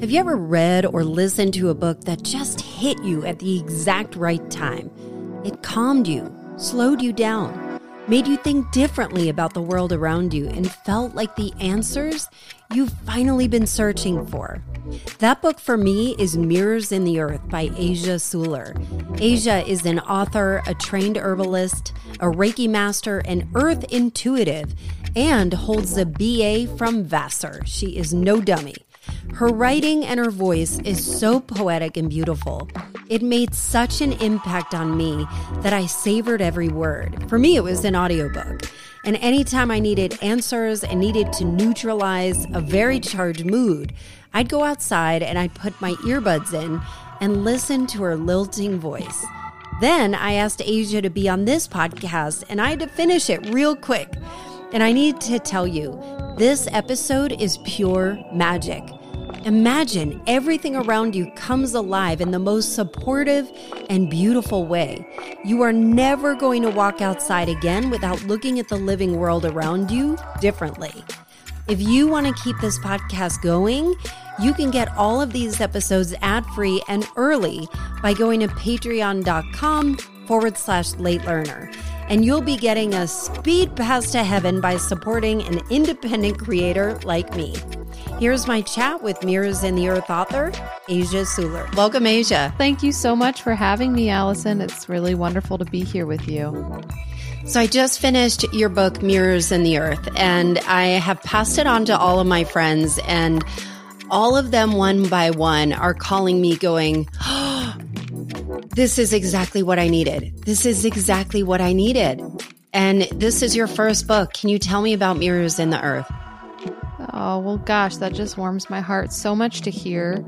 Have you ever read or listened to a book that just hit you at the exact right time? It calmed you, slowed you down, made you think differently about the world around you, and felt like the answers you've finally been searching for. That book for me is Mirrors in the Earth by Asia Suler. Asia is an author, a trained herbalist, a Reiki master, and earth intuitive, and holds a BA from Vassar. She is no dummy. Her writing and her voice is so poetic and beautiful. It made such an impact on me that I savored every word. For me, it was an audiobook. And anytime I needed answers and needed to neutralize a very charged mood, I'd go outside and I'd put my earbuds in and listen to her lilting voice. Then I asked Asia to be on this podcast and I had to finish it real quick. And I need to tell you, this episode is pure magic. Imagine everything around you comes alive in the most supportive and beautiful way. You are never going to walk outside again without looking at the living world around you differently. If you want to keep this podcast going, you can get all of these episodes ad free and early by going to patreon.com forward slash late learner. And you'll be getting a speed pass to heaven by supporting an independent creator like me. Here's my chat with Mirrors in the Earth author, Asia Suler. Welcome, Asia. Thank you so much for having me, Allison. It's really wonderful to be here with you. So, I just finished your book, Mirrors in the Earth, and I have passed it on to all of my friends, and all of them, one by one, are calling me, going, oh, This is exactly what I needed. This is exactly what I needed. And this is your first book. Can you tell me about Mirrors in the Earth? Oh, well, gosh, that just warms my heart so much to hear.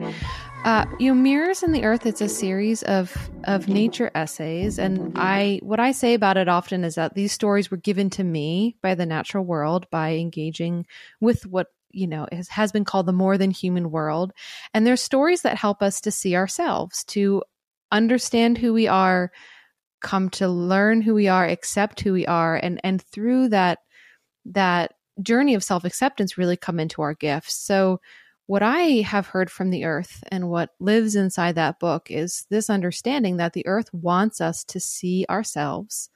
Uh, you know, Mirrors in the Earth, it's a series of, of nature essays. And I, what I say about it often is that these stories were given to me by the natural world by engaging with what you know has, has been called the more than human world and they're stories that help us to see ourselves to understand who we are come to learn who we are accept who we are and and through that that journey of self acceptance really come into our gifts. So, what I have heard from the earth and what lives inside that book is this understanding that the earth wants us to see ourselves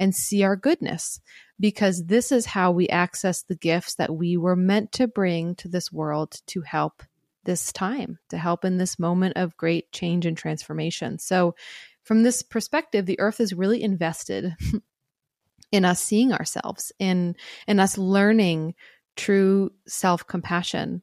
and see our goodness because this is how we access the gifts that we were meant to bring to this world to help this time, to help in this moment of great change and transformation. So, from this perspective, the earth is really invested in us seeing ourselves, in in us learning true self compassion.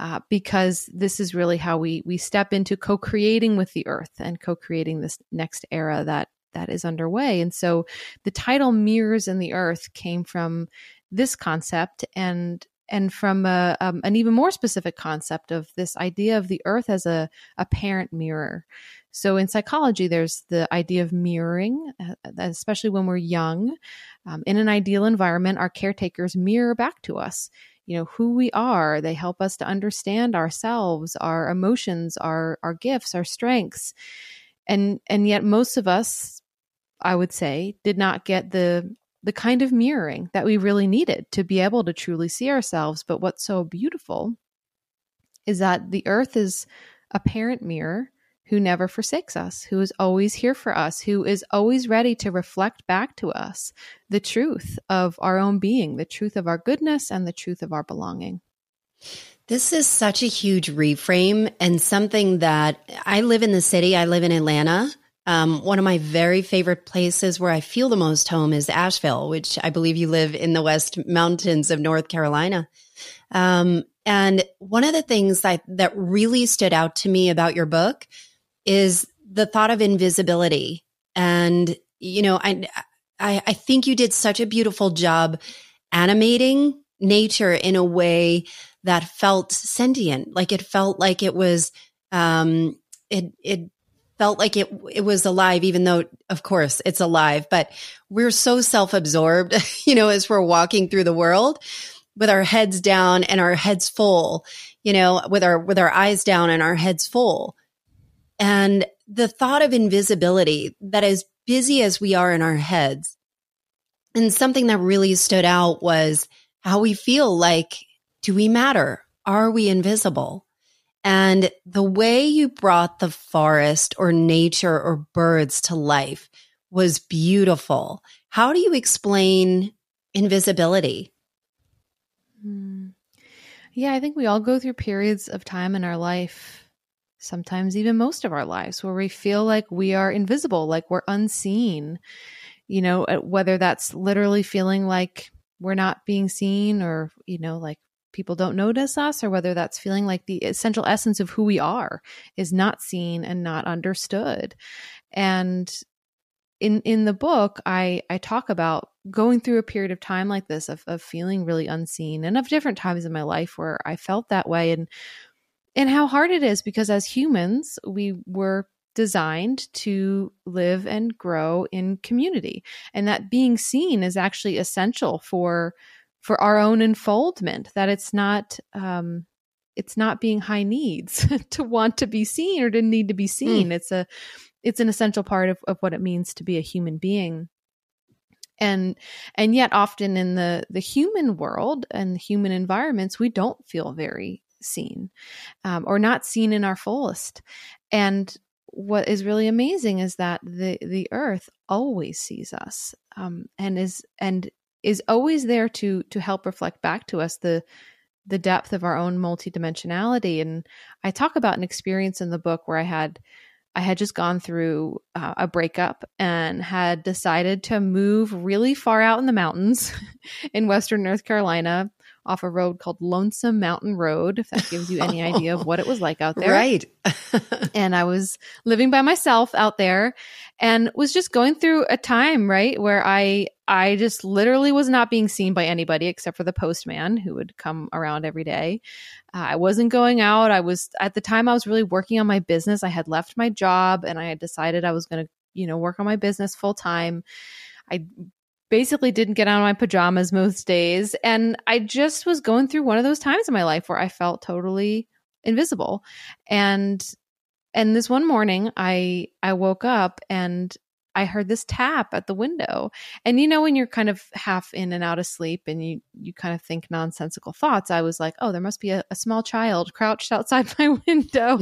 Uh, because this is really how we we step into co-creating with the earth and co-creating this next era that that is underway. And so the title "Mirrors in the Earth" came from this concept and and from a, um, an even more specific concept of this idea of the earth as a, a parent mirror. So in psychology, there's the idea of mirroring, uh, especially when we're young. Um, in an ideal environment, our caretakers mirror back to us you know who we are they help us to understand ourselves our emotions our our gifts our strengths and and yet most of us i would say did not get the the kind of mirroring that we really needed to be able to truly see ourselves but what's so beautiful is that the earth is a parent mirror who never forsakes us, who is always here for us, who is always ready to reflect back to us the truth of our own being, the truth of our goodness, and the truth of our belonging. This is such a huge reframe and something that I live in the city, I live in Atlanta. Um, one of my very favorite places where I feel the most home is Asheville, which I believe you live in the West Mountains of North Carolina. Um, and one of the things that, that really stood out to me about your book is the thought of invisibility. And, you know, I, I, I think you did such a beautiful job animating nature in a way that felt sentient, like it felt like it was, um, it, it felt like it, it was alive, even though, of course, it's alive, but we're so self-absorbed, you know, as we're walking through the world with our heads down and our heads full, you know, with our, with our eyes down and our heads full. And the thought of invisibility that as busy as we are in our heads, and something that really stood out was how we feel like, do we matter? Are we invisible? And the way you brought the forest or nature or birds to life was beautiful. How do you explain invisibility? Hmm. Yeah, I think we all go through periods of time in our life, sometimes even most of our lives, where we feel like we are invisible, like we're unseen. You know, whether that's literally feeling like we're not being seen or, you know, like people don't notice us or whether that's feeling like the essential essence of who we are is not seen and not understood. And in in the book i i talk about going through a period of time like this of, of feeling really unseen and of different times in my life where i felt that way and and how hard it is because as humans we were designed to live and grow in community. And that being seen is actually essential for for our own unfoldment that it's not um it's not being high needs to want to be seen or to need to be seen. Mm. it's a it's an essential part of, of what it means to be a human being. And and yet often in the the human world and human environments we don't feel very seen um, or not seen in our fullest. And what is really amazing is that the the earth always sees us um, and is and is always there to to help reflect back to us the the depth of our own multidimensionality. And i talk about an experience in the book where i had i had just gone through uh, a breakup and had decided to move really far out in the mountains in western north carolina off a road called Lonesome Mountain Road, if that gives you any idea of what it was like out there. Right. and I was living by myself out there and was just going through a time, right, where I I just literally was not being seen by anybody except for the postman who would come around every day. Uh, I wasn't going out. I was at the time I was really working on my business. I had left my job and I had decided I was going to, you know, work on my business full time. I basically didn't get out of my pajamas most days. And I just was going through one of those times in my life where I felt totally invisible. And and this one morning I I woke up and I heard this tap at the window. And you know, when you're kind of half in and out of sleep and you you kind of think nonsensical thoughts, I was like, oh, there must be a, a small child crouched outside my window.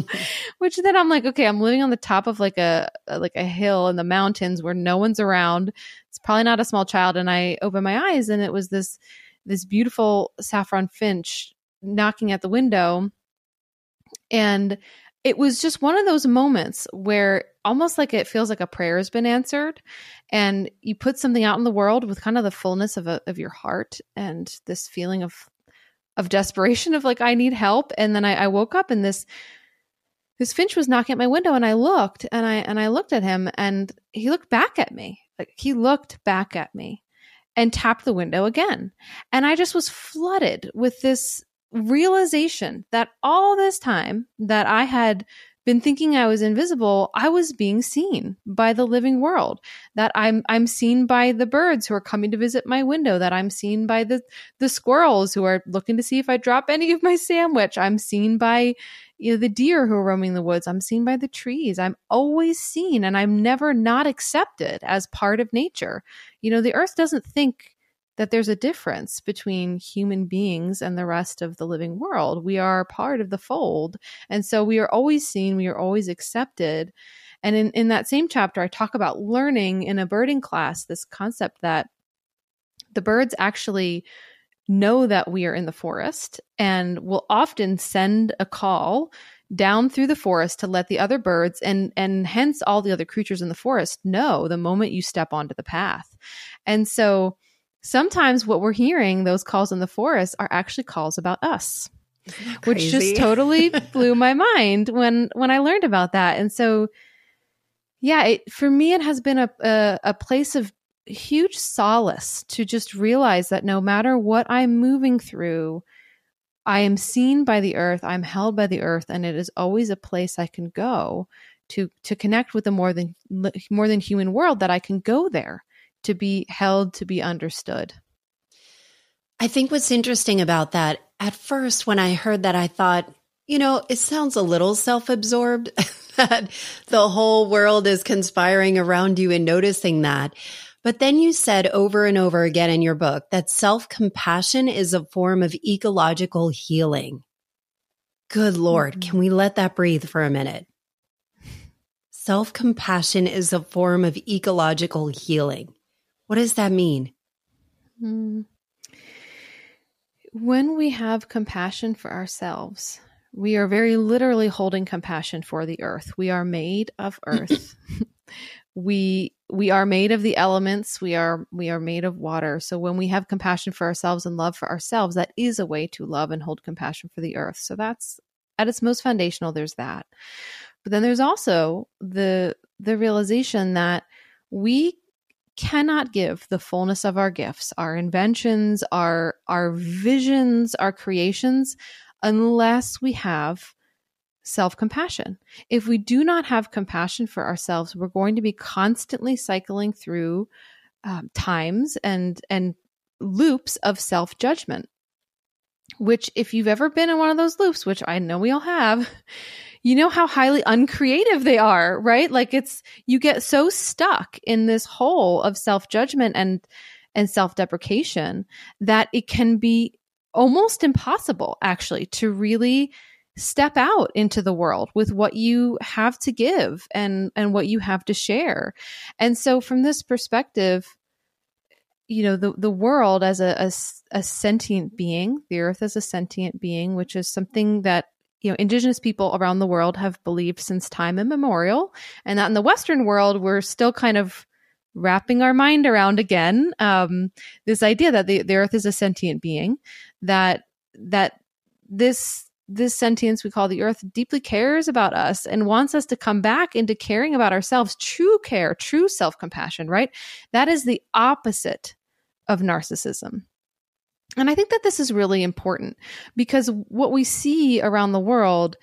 Which then I'm like, okay, I'm living on the top of like a like a hill in the mountains where no one's around. It's probably not a small child. And I opened my eyes and it was this this beautiful saffron finch knocking at the window. And it was just one of those moments where almost like it feels like a prayer has been answered and you put something out in the world with kind of the fullness of, a, of your heart and this feeling of of desperation of like i need help and then I, I woke up and this this finch was knocking at my window and i looked and i and i looked at him and he looked back at me he looked back at me and tapped the window again and i just was flooded with this realization that all this time that I had been thinking I was invisible, I was being seen by the living world. That I'm I'm seen by the birds who are coming to visit my window, that I'm seen by the the squirrels who are looking to see if I drop any of my sandwich. I'm seen by you know the deer who are roaming the woods. I'm seen by the trees. I'm always seen and I'm never not accepted as part of nature. You know, the earth doesn't think that there's a difference between human beings and the rest of the living world. We are part of the fold. And so we are always seen, we are always accepted. And in, in that same chapter, I talk about learning in a birding class this concept that the birds actually know that we are in the forest and will often send a call down through the forest to let the other birds and and hence all the other creatures in the forest know the moment you step onto the path. And so sometimes what we're hearing, those calls in the forest, are actually calls about us. Which just totally blew my mind when when I learned about that. And so yeah, it, for me it has been a, a a place of huge solace to just realize that no matter what I'm moving through, I am seen by the earth, I'm held by the earth, and it is always a place I can go to to connect with the more than more than human world that I can go there to be held, to be understood. I think what's interesting about that, at first, when I heard that, I thought, you know, it sounds a little self absorbed that the whole world is conspiring around you and noticing that. But then you said over and over again in your book that self compassion is a form of ecological healing. Good Lord, can we let that breathe for a minute? Self compassion is a form of ecological healing. What does that mean? Hmm. When we have compassion for ourselves, we are very literally holding compassion for the earth. We are made of earth. we we are made of the elements we are we are made of water. So when we have compassion for ourselves and love for ourselves that is a way to love and hold compassion for the earth. So that's at its most foundational there's that. But then there's also the the realization that we cannot give the fullness of our gifts our inventions our our visions our creations unless we have self compassion. If we do not have compassion for ourselves, we're going to be constantly cycling through um, times and and loops of self judgment. Which, if you've ever been in one of those loops, which I know we all have, you know how highly uncreative they are, right? Like it's you get so stuck in this hole of self judgment and and self deprecation that it can be almost impossible, actually, to really step out into the world with what you have to give and and what you have to share. And so from this perspective you know the the world as a, a, a sentient being the earth as a sentient being which is something that you know indigenous people around the world have believed since time immemorial and that in the western world we're still kind of wrapping our mind around again um, this idea that the, the earth is a sentient being that that this this sentience we call the earth deeply cares about us and wants us to come back into caring about ourselves true care true self-compassion right? That is the opposite of narcissism. And i think that this is really important because what we see around the world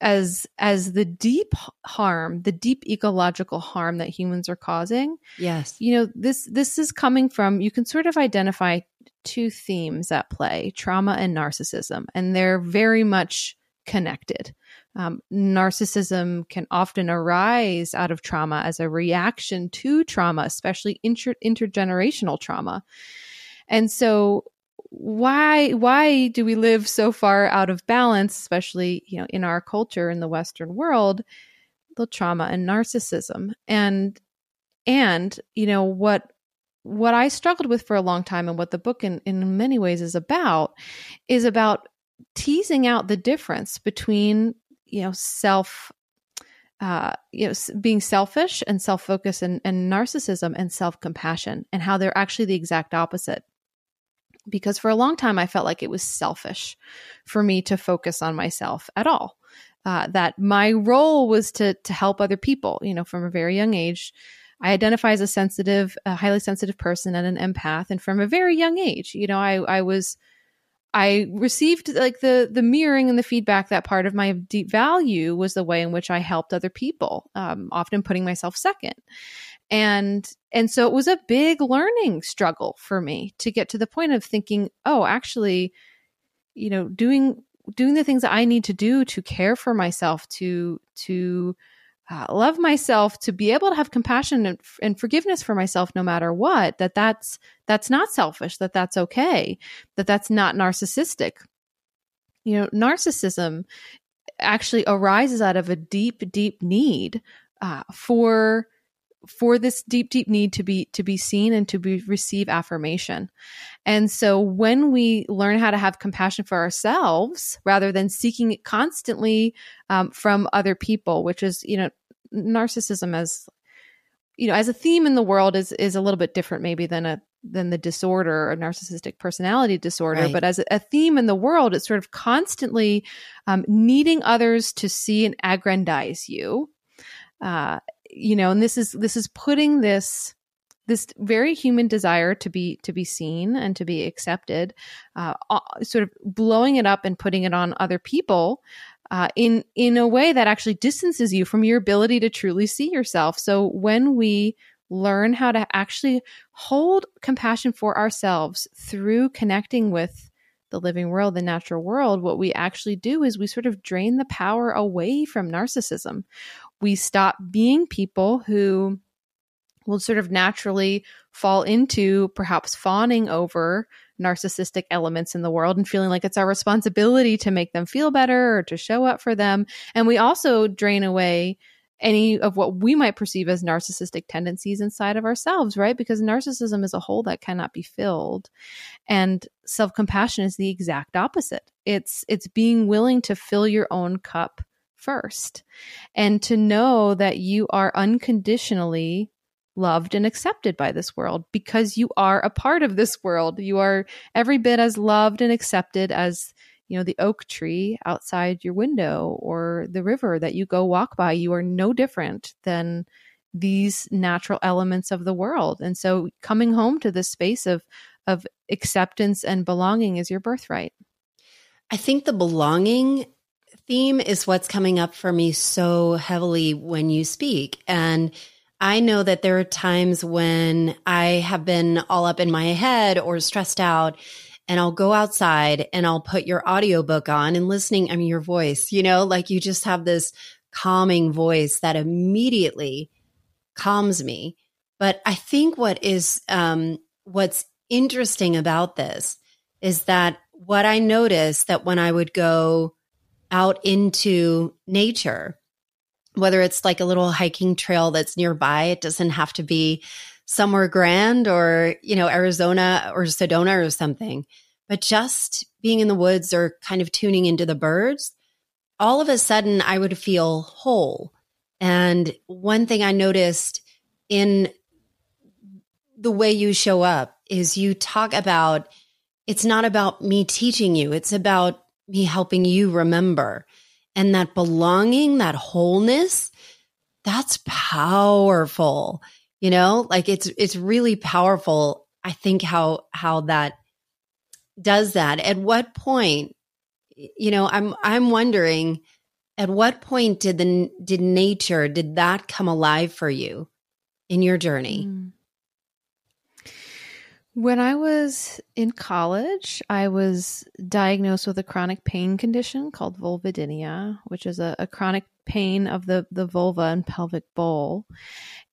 as as the deep harm the deep ecological harm that humans are causing yes. you know this this is coming from you can sort of identify two themes at play trauma and narcissism, and they're very much connected. Um, narcissism can often arise out of trauma as a reaction to trauma, especially inter- intergenerational trauma. And so, why why do we live so far out of balance, especially you know in our culture in the Western world? The trauma and narcissism, and and you know what what I struggled with for a long time and what the book in, in many ways is about is about teasing out the difference between, you know, self uh, you know, being selfish and self focus and, and narcissism and self-compassion and how they're actually the exact opposite. Because for a long time, I felt like it was selfish for me to focus on myself at all. Uh, that my role was to to help other people. You know, from a very young age, I identify as a sensitive, a highly sensitive person and an empath. And from a very young age, you know, I, I was, I received like the the mirroring and the feedback that part of my deep value was the way in which I helped other people, um, often putting myself second, and and so it was a big learning struggle for me to get to the point of thinking, oh, actually, you know, doing doing the things that I need to do to care for myself, to to uh, love myself to be able to have compassion and, and, forgiveness for myself no matter what that that's that's not selfish that that's okay that that's not narcissistic. You know narcissism actually arises out of a deep deep need uh, for for this deep deep need to be to be seen and to be receive affirmation and so when we learn how to have compassion for ourselves rather than seeking it constantly um, from other people which is you know narcissism as you know as a theme in the world is is a little bit different maybe than a than the disorder or narcissistic personality disorder right. but as a, a, theme in the world it's sort of constantly um, needing others to see and aggrandize you uh, you know and this is this is putting this this very human desire to be to be seen and to be accepted uh, sort of blowing it up and putting it on other people uh, in in a way that actually distances you from your ability to truly see yourself. So when we learn how to actually hold compassion for ourselves through connecting with the living world, the natural world, what we actually do is we sort of drain the power away from narcissism we stop being people who will sort of naturally fall into perhaps fawning over narcissistic elements in the world and feeling like it's our responsibility to make them feel better or to show up for them. And we also drain away any of what we might perceive as narcissistic tendencies inside of ourselves, right? Because narcissism is a hole that cannot be filled. And self-compassion is the exact opposite. It's it's being willing to fill your own cup first. And to know that you are unconditionally loved and accepted by this world because you are a part of this world. You are every bit as loved and accepted as you know the oak tree outside your window or the river that you go walk by. You are no different than these natural elements of the world. And so coming home to this space of of acceptance and belonging is your birthright. I think the belonging theme is what's coming up for me so heavily when you speak and I know that there are times when I have been all up in my head or stressed out and I'll go outside and I'll put your audiobook on and listening, I mean, your voice, you know, like you just have this calming voice that immediately calms me. But I think what is, um, what's interesting about this is that what I noticed that when I would go out into nature, whether it's like a little hiking trail that's nearby, it doesn't have to be somewhere grand or, you know, Arizona or Sedona or something, but just being in the woods or kind of tuning into the birds, all of a sudden I would feel whole. And one thing I noticed in the way you show up is you talk about it's not about me teaching you, it's about me helping you remember. And that belonging, that wholeness, that's powerful you know like it's it's really powerful i think how how that does that at what point you know i'm i'm wondering at what point did the did nature did that come alive for you in your journey mm. When i was in college i was diagnosed with a chronic pain condition called vulvodynia which is a, a chronic pain of the the vulva and pelvic bowl.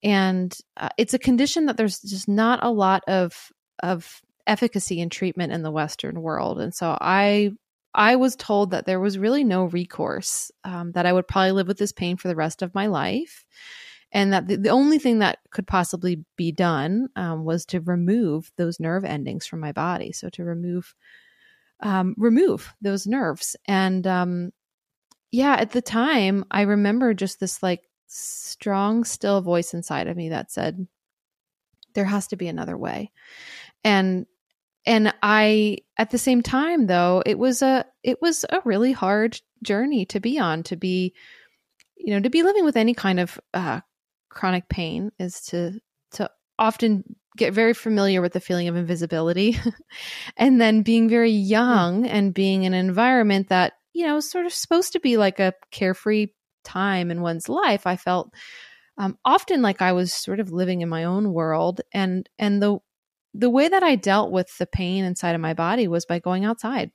And uh, it's a condition that there's just not a lot of of efficacy in treatment in the western world. And so i i was told that there was really no recourse um, that i would probably live with this pain for the rest of my life and that the, the only thing that could possibly be done um, was to remove those nerve endings from my body so to remove um, remove those nerves and um, yeah at the time i remember just this like strong, still voice inside of me that said, there has to be another way. And and I at the same time though, it was a it was a really hard journey to be on to be you know, to be living with any kind of uh, chronic pain is to to often get very familiar with the feeling of invisibility and then being very hmm. young and being in an environment that you know is sort of supposed to be like a carefree time in one's life, I felt um, often like I was sort of living in my own world, and and the the way that I dealt with the pain inside of my body was by going outside,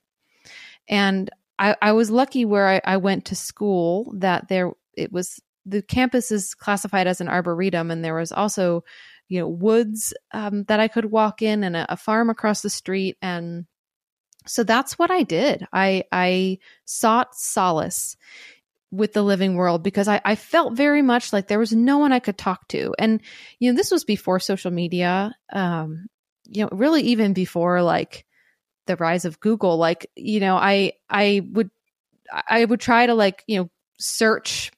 and I, I was lucky where I, I went to school that there it was the campus is classified as an arboretum, and there was also you know woods um, that I could walk in and a, a farm across the street and so that's what I did. I I sought solace with the living world because I, I felt very much like there was no one I could talk to. And, you know, this was before social media, um, you know, really even before like the rise of Google. Like, you know, I, I would, I would try to like, you know, search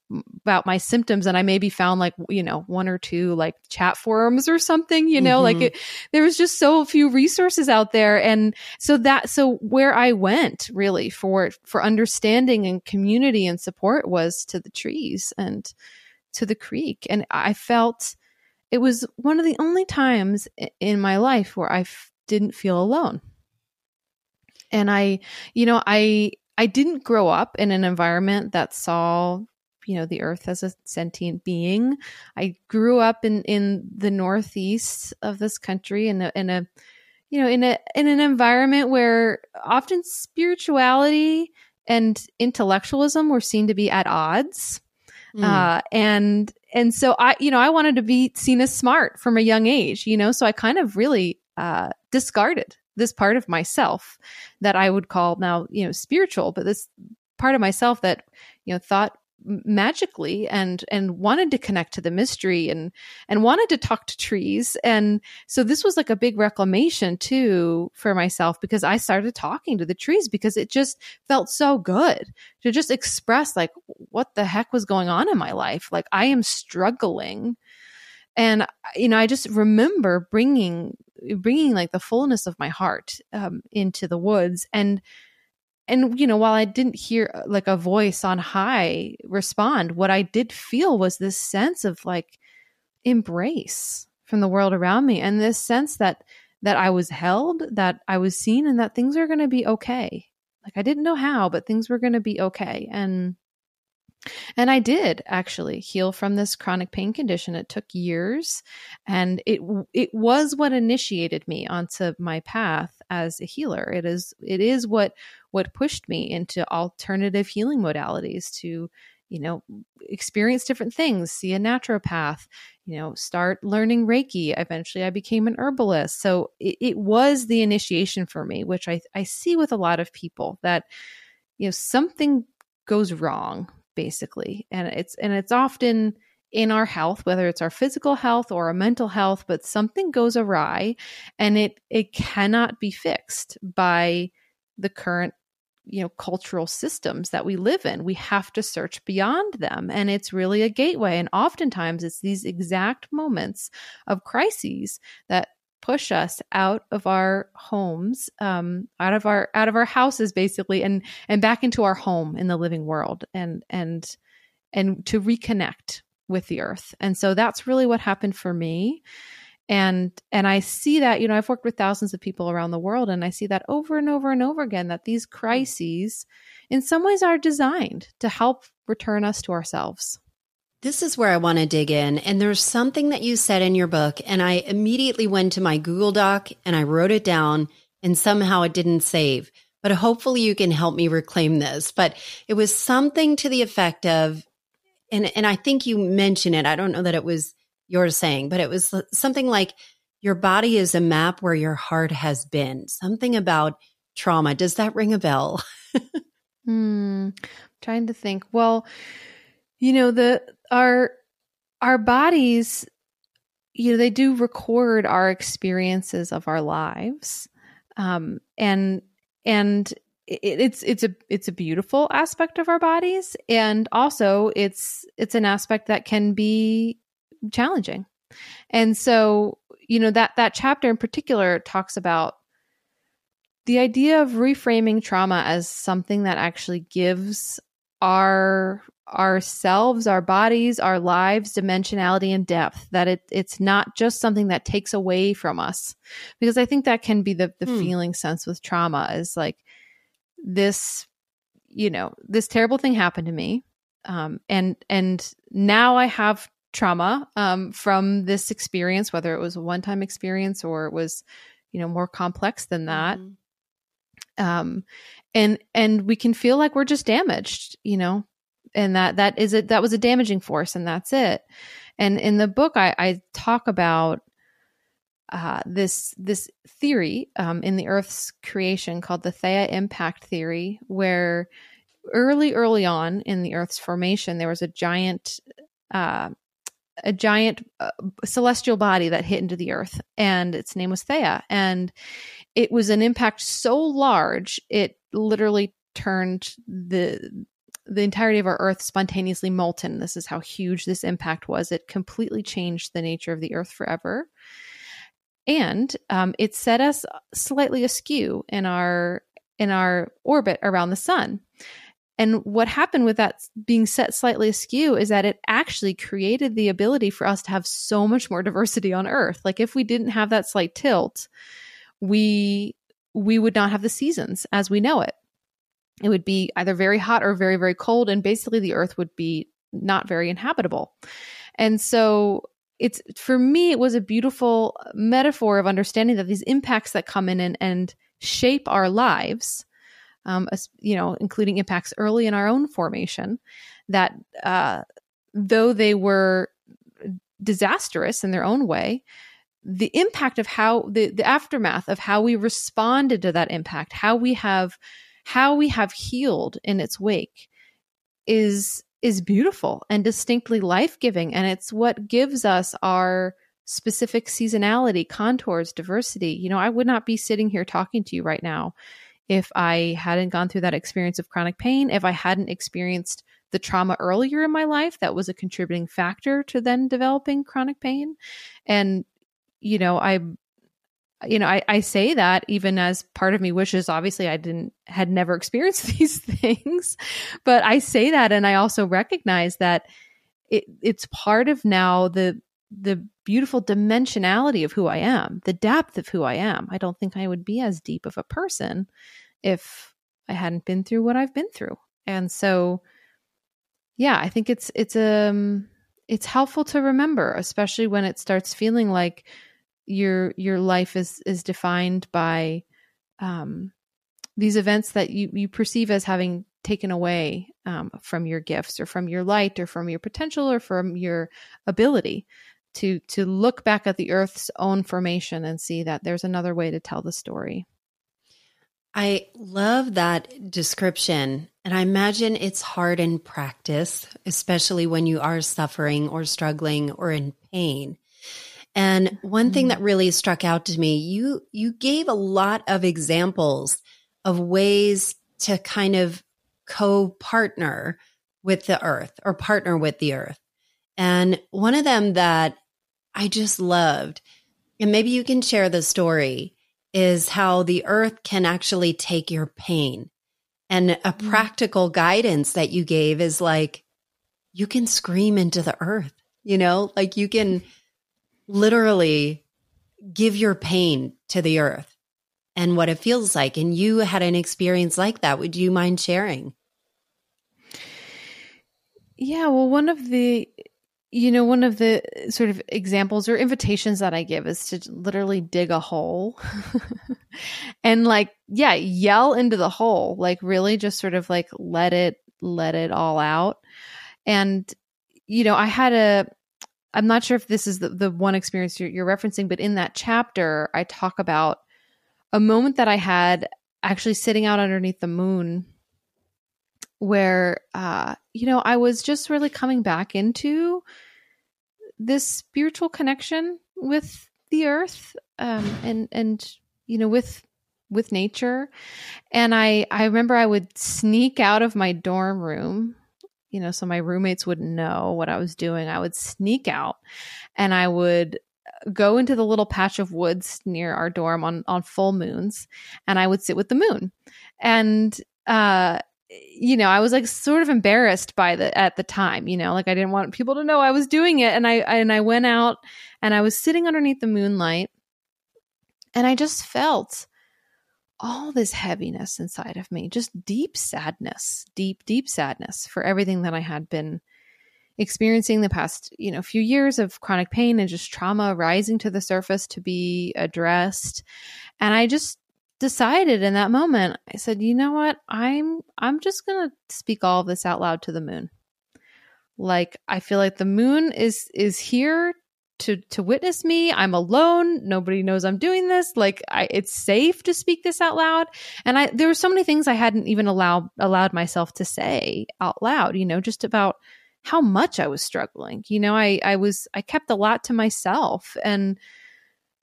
about my symptoms and I maybe found like, you know, one or two like chat forums or something, you know, mm-hmm. like it, there was just so few resources out there. And so that, so where I went really for, for understanding and community and support was to the trees and to the creek. And I felt it was one of the only times in my life where I f- didn't feel alone. And I, you know, I, I didn't grow up in an environment that saw you know the earth as a sentient being i grew up in in the northeast of this country in a, in a you know in a in an environment where often spirituality and intellectualism were seen to be at odds mm. uh, and and so i you know i wanted to be seen as smart from a young age you know so i kind of really uh, discarded this part of myself that I would call now, you know, spiritual, but this part of myself that, you know, thought magically and and wanted to connect to the mystery and and wanted to talk to trees. And so this was like a big reclamation too for myself because I started talking to the trees because it just felt so good to just express like what the heck was going on in my life? Like I am struggling and you know I just remember bringing bringing like the fullness of my heart um, into the woods. And and you know while i didn't hear uh, like a voice on high respond what i did feel was this sense of like embrace from the world around me and this sense that that i was held that i was seen and that things are going to be okay. Like i didn't know how but things were going to be okay. And and I did actually heal from this chronic pain condition. It took years and it it was what initiated me onto my path as a healer. It is it is what what pushed me into alternative healing modalities to you know experience different things see a naturopath you know start learning reiki eventually i became an herbalist so it, it was the initiation for me which I, I see with a lot of people that you know something goes wrong basically. And it's and it's often in our health whether it's our physical health or our mental health but something goes awry and it it cannot be fixed by the current you know cultural systems that we live in. We have to search beyond them. And it's really a gateway. And oftentimes it's these exact moments of crises that push us out of our homes um, out of our out of our houses basically and and back into our home in the living world and and and to reconnect with the earth. And so that's really what happened for me. And and i see that you know i've worked with thousands of people around the world and i see that over and over and over again that these crises in some ways are designed to help return us to ourselves this is where I want to dig in. And there's something that you said in your book, and I immediately went to my Google Doc and I wrote it down, and somehow it didn't save. But hopefully you can help me reclaim this. But it was something to the effect of, and, and I think you mentioned it. I don't know that it was your saying, but it was something like your body is a map where your heart has been. Something about trauma. Does that ring a bell? hmm. Trying to think. Well, you know the our our bodies you know they do record our experiences of our lives. Um and and it, it's it's a it's a beautiful aspect of our bodies. And also it's it's an aspect that can be challenging. And so you know that that chapter in particular talks about the idea of reframing trauma as something that actually gives our ourselves, our bodies, our lives, dimensionality and depth. That it it's not just something that takes away from us. Because I think that can be the the hmm. feeling sense with trauma is like this, you know, this terrible thing happened to me. Um, and and now I have trauma um, from this experience, whether it was a one time experience or it was, you know, more complex than that. Mm-hmm. Um, and and we can feel like we're just damaged, you know, and that that is it that was a damaging force and that's it. And in the book i, I talk about uh, this this theory um, in the earth's creation called the theia impact theory where early early on in the earth's formation there was a giant uh, a giant uh, celestial body that hit into the earth and its name was theia and it was an impact so large it literally turned the the entirety of our earth spontaneously molten. This is how huge this impact was. It completely changed the nature of the earth forever. And um, it set us slightly askew in our in our orbit around the sun. And what happened with that being set slightly askew is that it actually created the ability for us to have so much more diversity on Earth. Like if we didn't have that slight tilt, we we would not have the seasons as we know it it would be either very hot or very, very cold. And basically, the earth would be not very inhabitable. And so, it's for me, it was a beautiful uh, metaphor of understanding that these impacts that come in and, and shape our lives, um, you know, including impacts early in our own formation, that uh, though they were disastrous in their own way, the impact of how the, the aftermath of how we responded to that impact, how we have how we have healed in its wake is is beautiful and distinctly life-giving and it's what gives us our specific seasonality, contours, diversity. You know, I would not be sitting here talking to you right now if I hadn't gone through that experience of chronic pain, if I hadn't experienced the trauma earlier in my life that was a contributing factor to then developing chronic pain. And, you know, I, you know, I, I say that even as part of me wishes, obviously, I didn't, had never experienced these things, but I say that and I also recognize that it, it's part of now the, the beautiful dimensionality of who I am, the depth of who I am. I don't think I would be as deep of a person if I hadn't been through what I've been through. And so, yeah, I think it's it's um it's helpful to remember, especially when it starts feeling like your your life is is defined by um, these events that you you perceive as having taken away um, from your gifts or from your light or from your potential or from your ability to to look back at the earth's own formation and see that there's another way to tell the story I love that description. And I imagine it's hard in practice, especially when you are suffering or struggling or in pain. And one thing mm-hmm. that really struck out to me, you you gave a lot of examples of ways to kind of co-partner with the earth or partner with the earth. And one of them that I just loved, and maybe you can share the story, is how the earth can actually take your pain. And a mm. practical guidance that you gave is like, you can scream into the earth, you know, like you can literally give your pain to the earth and what it feels like. And you had an experience like that. Would you mind sharing? Yeah, well, one of the you know, one of the uh, sort of examples or invitations that I give is to literally dig a hole and like, yeah, yell into the hole, like really just sort of like let it, let it all out. And, you know, I had a, I'm not sure if this is the, the one experience you're, you're referencing, but in that chapter, I talk about a moment that I had actually sitting out underneath the moon where uh you know i was just really coming back into this spiritual connection with the earth um and and you know with with nature. And i i remember i would sneak out of my dorm room you know so my roommates wouldn't know what i was doing. I would sneak out and i would go into the little patch of woods near our dorm on on full moons and i would sit with the moon. And uh you know, I was like sort of embarrassed by the at the time, you know, like I didn't want people to know I was doing it and I and I went out and I was sitting underneath the moonlight and I just felt all this heaviness inside of me, just deep sadness, deep deep sadness for everything that I had been experiencing the past, you know, few years of chronic pain and just trauma rising to the surface to be addressed. And I just decided in that moment i said you know what? I'm i'm just going to speak all of this out loud to the moon. Like i feel like the moon is is here to to witness me. I'm alone. Nobody knows i'm doing this. Like I, it's safe to speak this out loud. And i there were so many things i hadn't even allowed allowed myself to say out loud you know just about how much i was struggling. You know i i was i kept a lot to myself. And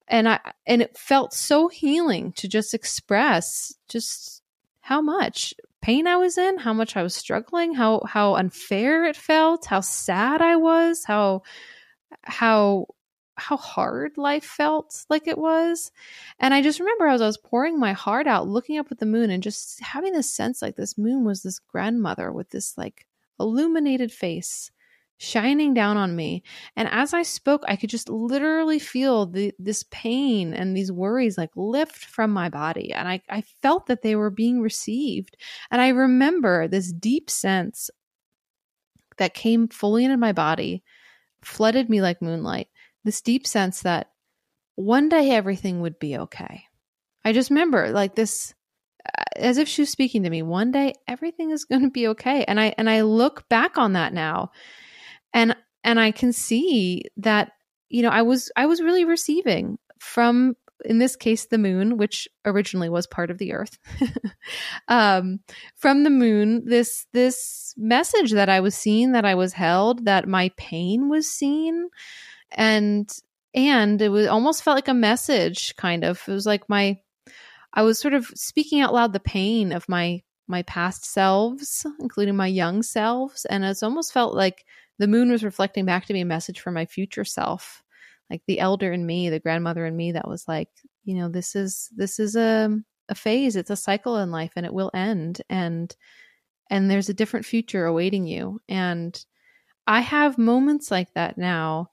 and I and it felt so healing to just express just how much pain I was in, how much I was struggling, how how unfair it felt, how sad I was, how how how hard life felt like it was. And I just remember as I was pouring my heart out, looking up at the moon and just having this sense like this moon was this grandmother with this like illuminated face shining down on me. And as I spoke, I could just literally feel the, this pain and these worries like lift from my body. And I, I felt that they were being received. And I remember this deep sense that came fully into my body, flooded me like moonlight. This deep sense that one day everything would be okay. I just remember like this uh, as if she was speaking to me one day everything is going to be okay and i and i look back on that now and and I can see that you know, I was I was really receiving from in this case the moon which originally was part of the earth. Um, from the moon this this message that i was seeing that i was held that my pain was seen. And and it was almost felt like a message kind of. It was like my i was sort of speaking out loud the pain of my my past selves including my young selves and it's almost felt like the moon was reflecting back to me a message for my future self like the elder in me, the grandmother in me that was like, you know, this is this is a a phase, it's a cycle in life and it will end and and there's a different future awaiting you. And I have moments like that now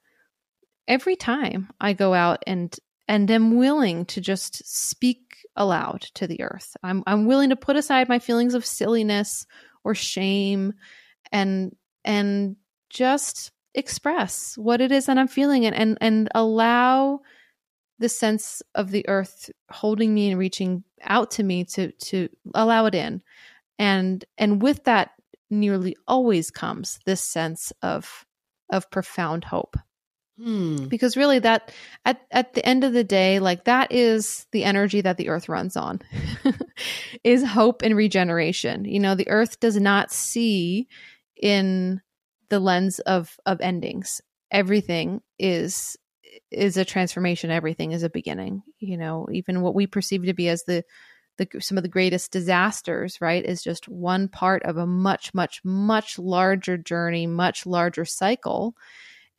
every time I go out and and am willing to just speak aloud to the earth. I'm I'm willing to put aside my feelings of silliness or shame and and just express what it is that I'm feeling and and, and allow the sense of the earth holding me and reaching out to me to to allow it in and and with that nearly always comes this sense of of profound hope hmm. because really that at at the end of the day like that is the energy that the earth runs on is hope and regeneration. You know the earth does not see in the lens of of endings. Everything is is a transformation. Everything is a beginning. You know even what we perceive to be as the the some of the greatest disasters right is just one part of a much much much larger journey much larger cycle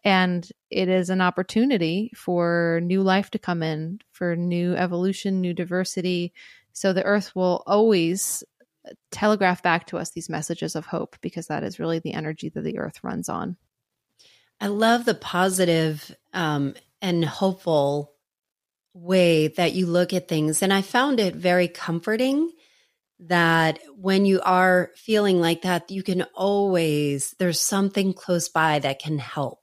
and it is an opportunity for new life to come in for new evolution new diversity so the earth will always telegraph back to us these messages of hope because that is really the energy that the earth runs on. I love the positive, um, and hopeful way that you look at things. And I found it very comforting that when you are feeling like that, you can always, there's something close by that can help.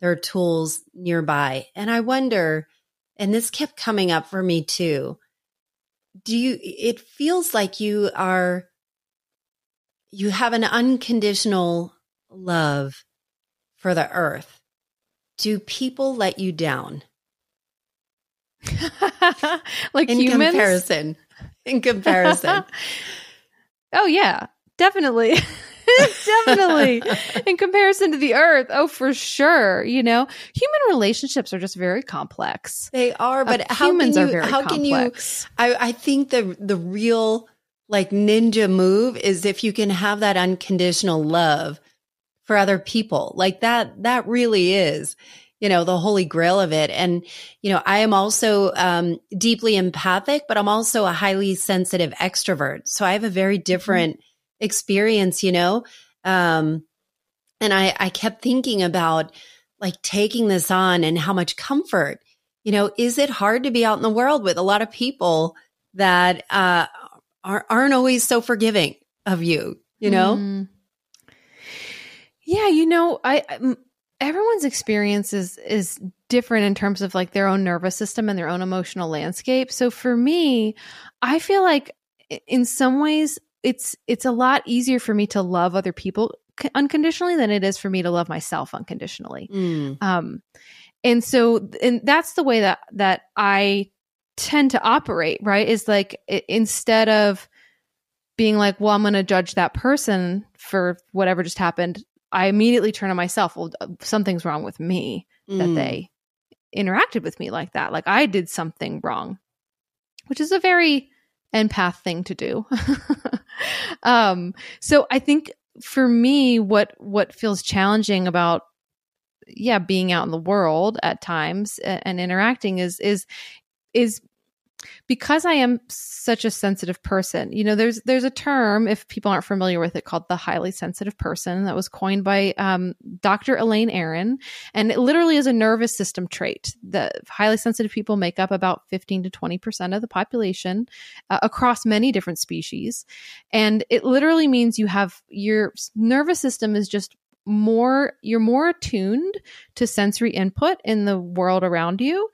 There are tools nearby. And I wonder, and this kept coming up for me too do you it feels like you are you have an unconditional love for the earth. Do people let you down? Like in humans? comparison. In comparison. Oh yeah. Definitely definitely. In comparison to the earth oh for sure you know? Human relationships are just very complex. They are but uh, how humans can you, are very how complex. can you I, I think the the real like ninja move is if you can have that unconditional love for other people. Like that that really is you know the holy grail of it. And you know i am also um, deeply empathic but i'm also a highly sensitive extrovert. So i have a very mm-hmm. different mm-hmm experience, you know? Um, and I, I kept thinking about like taking this on and how much comfort, you know, is it hard to be out in the world with a lot of people that, uh, are, aren't always so forgiving of you, you know? Mm. Yeah. You know, I, I everyone's experience is is different in terms of like their own nervous system and their own emotional landscape. So for me, I feel like in some ways it's it's a lot easier for me to love other people unconditionally than it is for me to love myself unconditionally. Mm. Um, and so, and that's the way that that I tend to operate. Right? Is like it, instead of being like, well, I'm going to judge that person for whatever just happened. I immediately turn on myself. Well, something's wrong with me mm. that they interacted with me like that. Like I did something wrong, which is a very empath thing to do. um, so I think for me, what what feels challenging about yeah being out in the world at times and, and interacting is is is because I am such a sensitive person, you know, there's there's a term if people aren't familiar with it called the highly sensitive person that was coined by um, Dr. Elaine Aron, and it literally is a nervous system trait. The highly sensitive people make up about 15 to 20 percent of the population uh, across many different species, and it literally means you have your nervous system is just more you're more attuned to sensory input in the world around you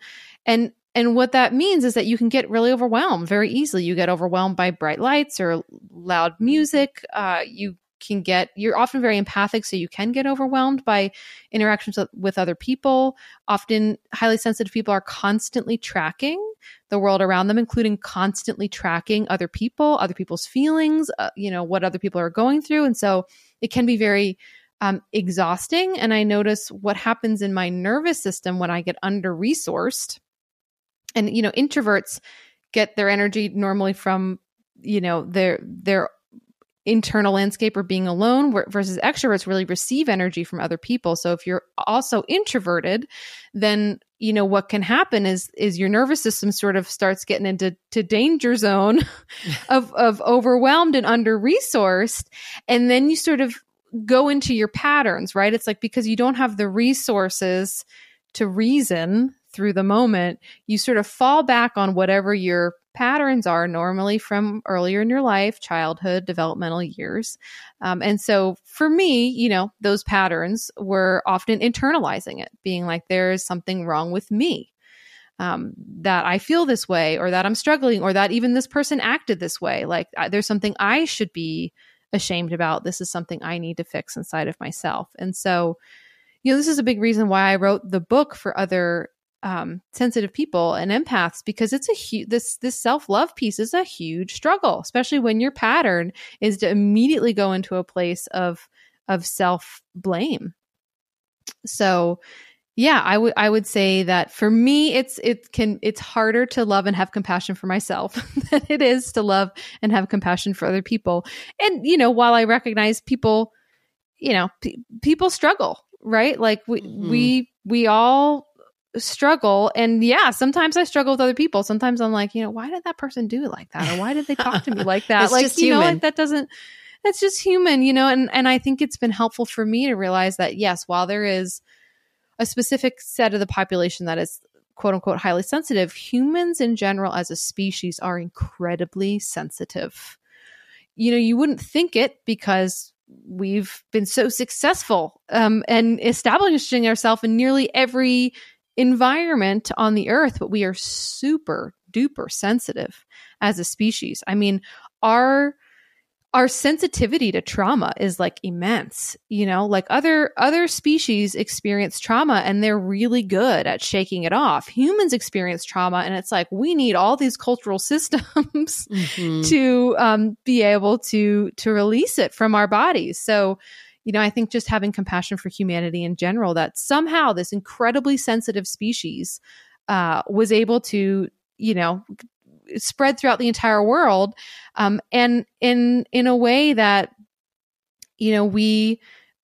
and and what that means is that you can get really overwhelmed very easily. You get overwhelmed by bright lights or loud music. Uh, you can get you're often very empathic so you can get overwhelmed by interactions with other people often highly sensitive people are constantly tracking the world around them including constantly tracking other people other people's feelings uh, you know what other people are going through and so it can be very um, exhausting and i notice what happens in my nervous system when i get under resourced and you know introverts get their energy normally from you know their their internal landscape or being alone versus extroverts really receive energy from other people. So if you're also introverted then you know what can happen is is your nervous system sort of starts getting into to danger zone of of overwhelmed and under resourced and then you sort of go into your patterns right? It's like because you don't have the resources to reason through the moment you sort of fall back on whatever your patterns are normally from earlier in your life, childhood, developmental years. Um, and so for me, you know, those patterns were often internalizing it, being like, there is something wrong with me. Um, that I feel this way, or that I'm struggling, or that even this person acted this way. Like, I, there's something I should be ashamed about. This is something I need to fix inside of myself. And so, you know, this is a big reason why I wrote the book for other um, sensitive people and empaths because it's a huge this this self love piece is a huge struggle, especially when your pattern is to immediately go into a place of of self blame. So, yeah, I would I would say that for me, it's it can it's harder to love and have compassion for myself than it is to love and have compassion for other people. And you know, while I recognize people, you know, p- people struggle, right? Like we mm-hmm. we we all struggle. And yeah sometimes i struggle with other people. Sometimes i'm like you know why did that person do it like that? Or why did they talk to me like that? Like you human. know like that doesn't that's just human you know? And and i think it's been helpful for me to realize that yes while there is a specific set of the population that is quote unquote highly sensitive humans in general as a species are incredibly sensitive. You know you wouldn't think it because we've been so successful um, and establishing ourselves in nearly every environment on the earth, but we are super duper sensitive as a species. I mean, our our sensitivity to trauma is like immense you know like other other species experience trauma and they're really good at shaking it off humans experience trauma and it's like we need all these cultural systems mm-hmm. to um, be able to to release it from our bodies so you know, I think just having compassion for humanity in general, that somehow this incredibly sensitive species uh, was able to, you know, spread throughout the entire world, um, and in in a way that, you know, we,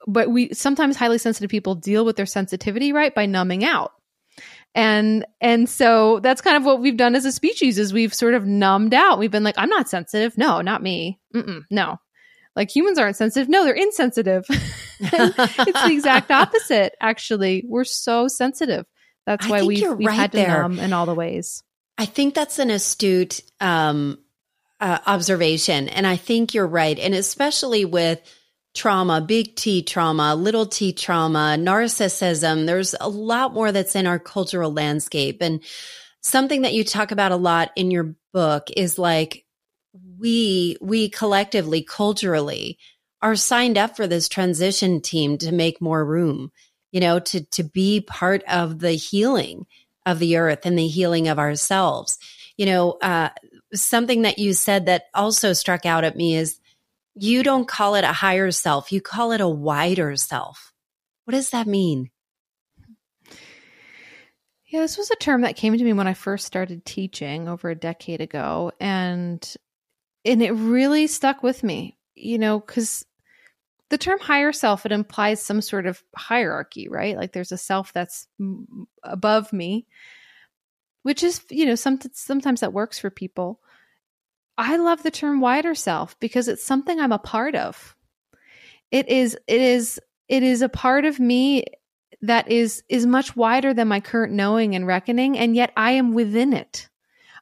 but we sometimes highly sensitive people deal with their sensitivity right by numbing out. And and so that's kind of what we've done as a species is we've sort of numbed out. We've been like i'm not sensitive. No not me. Mm-mm, no like humans aren't sensitive. No, they're insensitive. it's the exact opposite, actually. We're so sensitive. That's why we've, we've right had to there. numb in all the ways. I think that's an astute um, uh, observation. And I think you're right. And especially with trauma, big T trauma, little t trauma, narcissism, there's a lot more that's in our cultural landscape. And something that you talk about a lot in your book is like we we collectively culturally are signed up for this transition team to make more room you know to to be part of the healing of the earth and the healing of ourselves you know uh, something that you said that also struck out at me is you don't call it a higher self you call it a wider self what does that mean yeah, this was a term that came to me when I first started teaching over a decade ago. And and it really stuck with me, you know, because the term higher self it implies some sort of hierarchy, right? Like there's a self that's above me, which is, you know, some, sometimes that works for people. I love the term wider self because it's something I'm a part of. It is it is it is a part of me that is is much wider than my current knowing and reckoning and yet I am within it.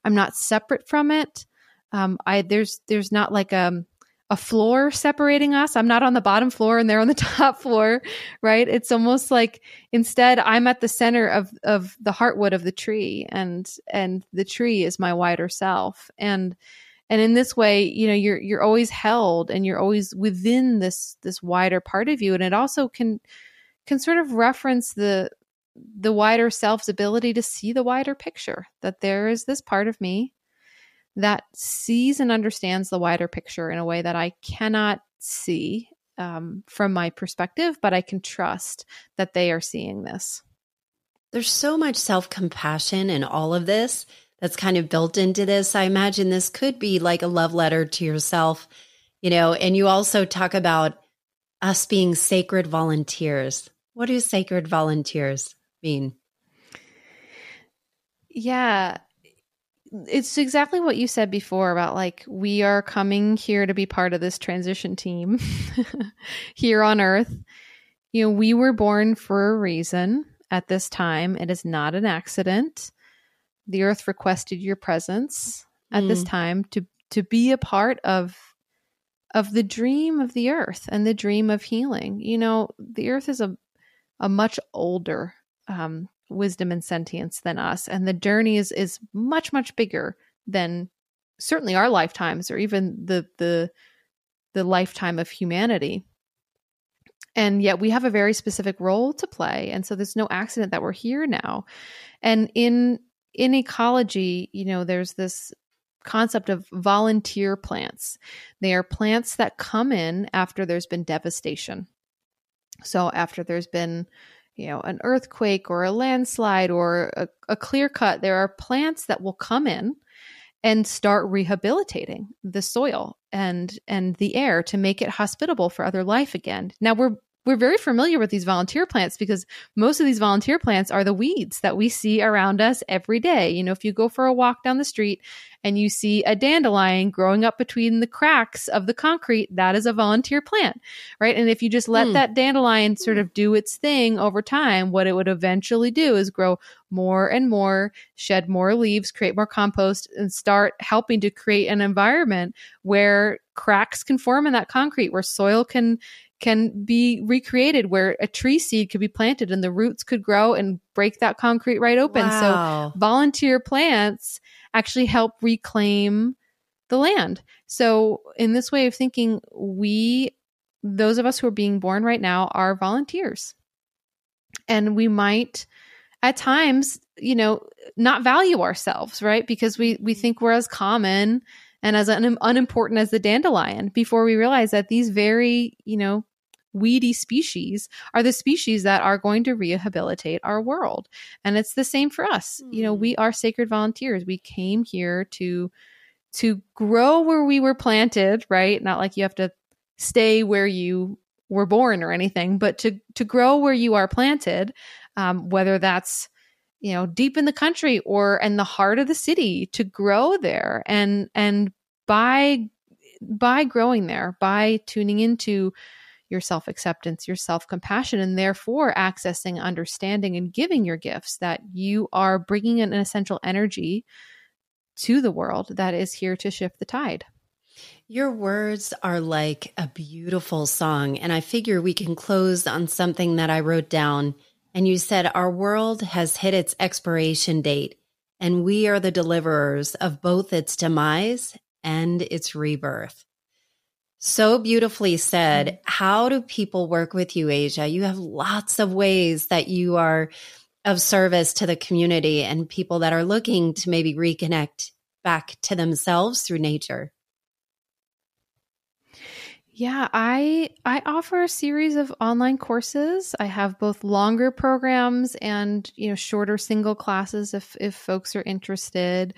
I'm not separate from it um, I there's there's not like a um, a floor separating us. I'm not on the bottom floor and they're on the top floor, right? It's almost like instead I'm at the center of of the heartwood of the tree and and the tree is my wider self. And and in this way you know you're you're always held and you're always within this this wider part of you and it also can can sort of reference the the wider self's ability to see the wider picture that there is this part of me that sees and understands the wider picture in a way that I cannot see um, from my perspective, but I can trust that they are seeing this. There's so much self compassion in all of this that's kind of built into this. I imagine this could be like a love letter to yourself, you know, and you also talk about us being sacred volunteers. What do sacred volunteers mean? Yeah, it's exactly what you said before about like we are coming here to be part of this transition team here on earth. You know, we were born for a reason at this time. It is not an accident the earth requested your presence at mm. this time to to be a part of of the dream of the earth and the dream of healing. You know, the earth is a a much older um, wisdom and sentience than us, and the journey is is much much bigger than certainly our lifetimes or even the the the lifetime of humanity. And yet we have a very specific role to play. And so there's no accident that we're here now. And in in ecology, you know, there's this concept of volunteer plants. They are plants that come in after there's been devastation. So after there's been, you know, an earthquake or a landslide or a, a clear cut, there are plants that will come in and start rehabilitating the soil and and the air to make it hospitable for other life again. Now we're we're very familiar with these volunteer plants because most of these volunteer plants are the weeds that we see around us every day. You know, if you go for a walk down the street and you see a dandelion growing up between the cracks of the concrete, that is a volunteer plant, right? And if you just let mm. that dandelion sort of do its thing over time, what it would eventually do is grow more and more, shed more leaves, create more compost, and start helping to create an environment where cracks can form in that concrete, where soil can can be recreated where a tree seed could be planted and the roots could grow and break that concrete right open. Wow. So volunteer plants actually help reclaim the land. So in this way of thinking, we those of us who are being born right now are volunteers. And we might at times, you know, not value ourselves, right? Because we we mm-hmm. think we're as common and as un- unimportant as the dandelion before we realize that these very, you know, weedy species are the species that are going to rehabilitate our world. And it's the same for us. Mm. You know, we hmm. are sacred volunteers. We came here to to grow where we were planted, right? Not like you have to stay where you were born or anything, but to to grow where you are planted, um, whether that's you know deep in the country or in the heart of the city, to grow there and and by by growing there, by tuning into your self acceptance, your self compassion, and therefore accessing understanding and giving your gifts that you are bringing an essential energy to the world that is here to shift the tide. Your words are like a beautiful song. And I figure we can close on something that I wrote down. And you said, Our world has hit its expiration date, and we are the deliverers of both its demise and its rebirth. So beautifully said. Mm-hmm. How do people work with you, Asia? You have lots of ways that you are of service to the community and people that are looking to maybe reconnect back to themselves through nature. Yeah, I I offer a series of online courses. I have both longer programs and you know shorter single classes if if folks are interested.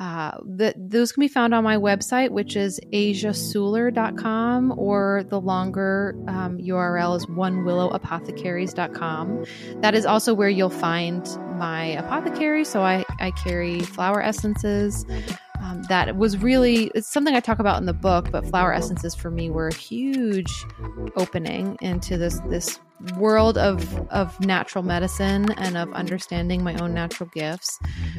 Uh, the, those can be found on my website, which is asiasuler.com, or the longer um, URL is onewillowapothecaries.com. That is also where you'll find my apothecary. So I, I carry flower essences. Um, that was really it's something I talk about in the book, but flower essences for me were a huge opening into this this world of of natural medicine and of understanding my own natural gifts.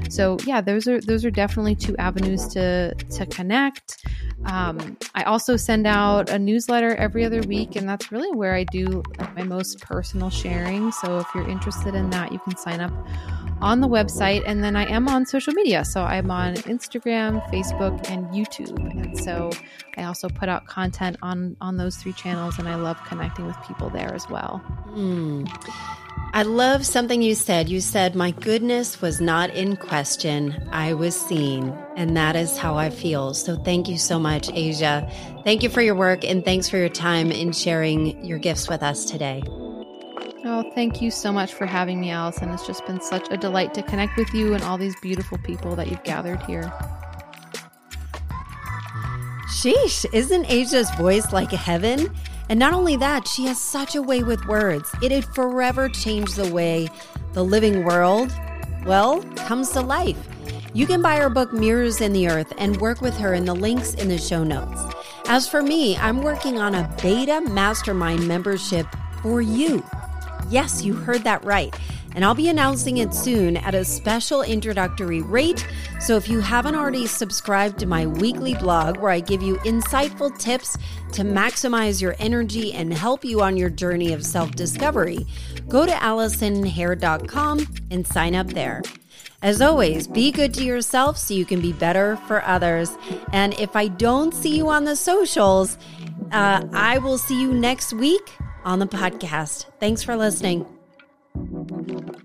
So yeah, those are those are definitely two avenues to to connect. Um, I also send out a newsletter every other week, and that's really where I do like my most personal sharing. So if you're interested in that, you can sign up on the website. And then I am on social media. So I'm on Instagram, Facebook, and YouTube. And so I also put out content on, on those three channels. And I love connecting with people there as well. Mm. I love something you said. You said, My goodness was not in question. I was seen. And that is how I feel. So thank you so much, Asia. Thank you for your work and thanks for your time in sharing your gifts with us today. Oh, thank you so much for having me, Allison. It's just been such a delight to connect with you and all these beautiful people that you've gathered here. Sheesh, isn't Asia's voice like heaven? And not only that, she has such a way with words. It had forever changed the way the living world, well, comes to life. You can buy her book Mirrors in the Earth and work with her in the links in the show notes. As for me, I'm working on a beta mastermind membership for you. Yes, you heard that right. And I'll be announcing it soon at a special introductory rate. So if you haven't already subscribed to my weekly blog where I give you insightful tips to maximize your energy and help you on your journey of self discovery, go to AllisonHare.com and sign up there. As always, be good to yourself so you can be better for others. And if I don't see you on the socials, uh, I will see you next week on the podcast. Thanks for listening. Thank you.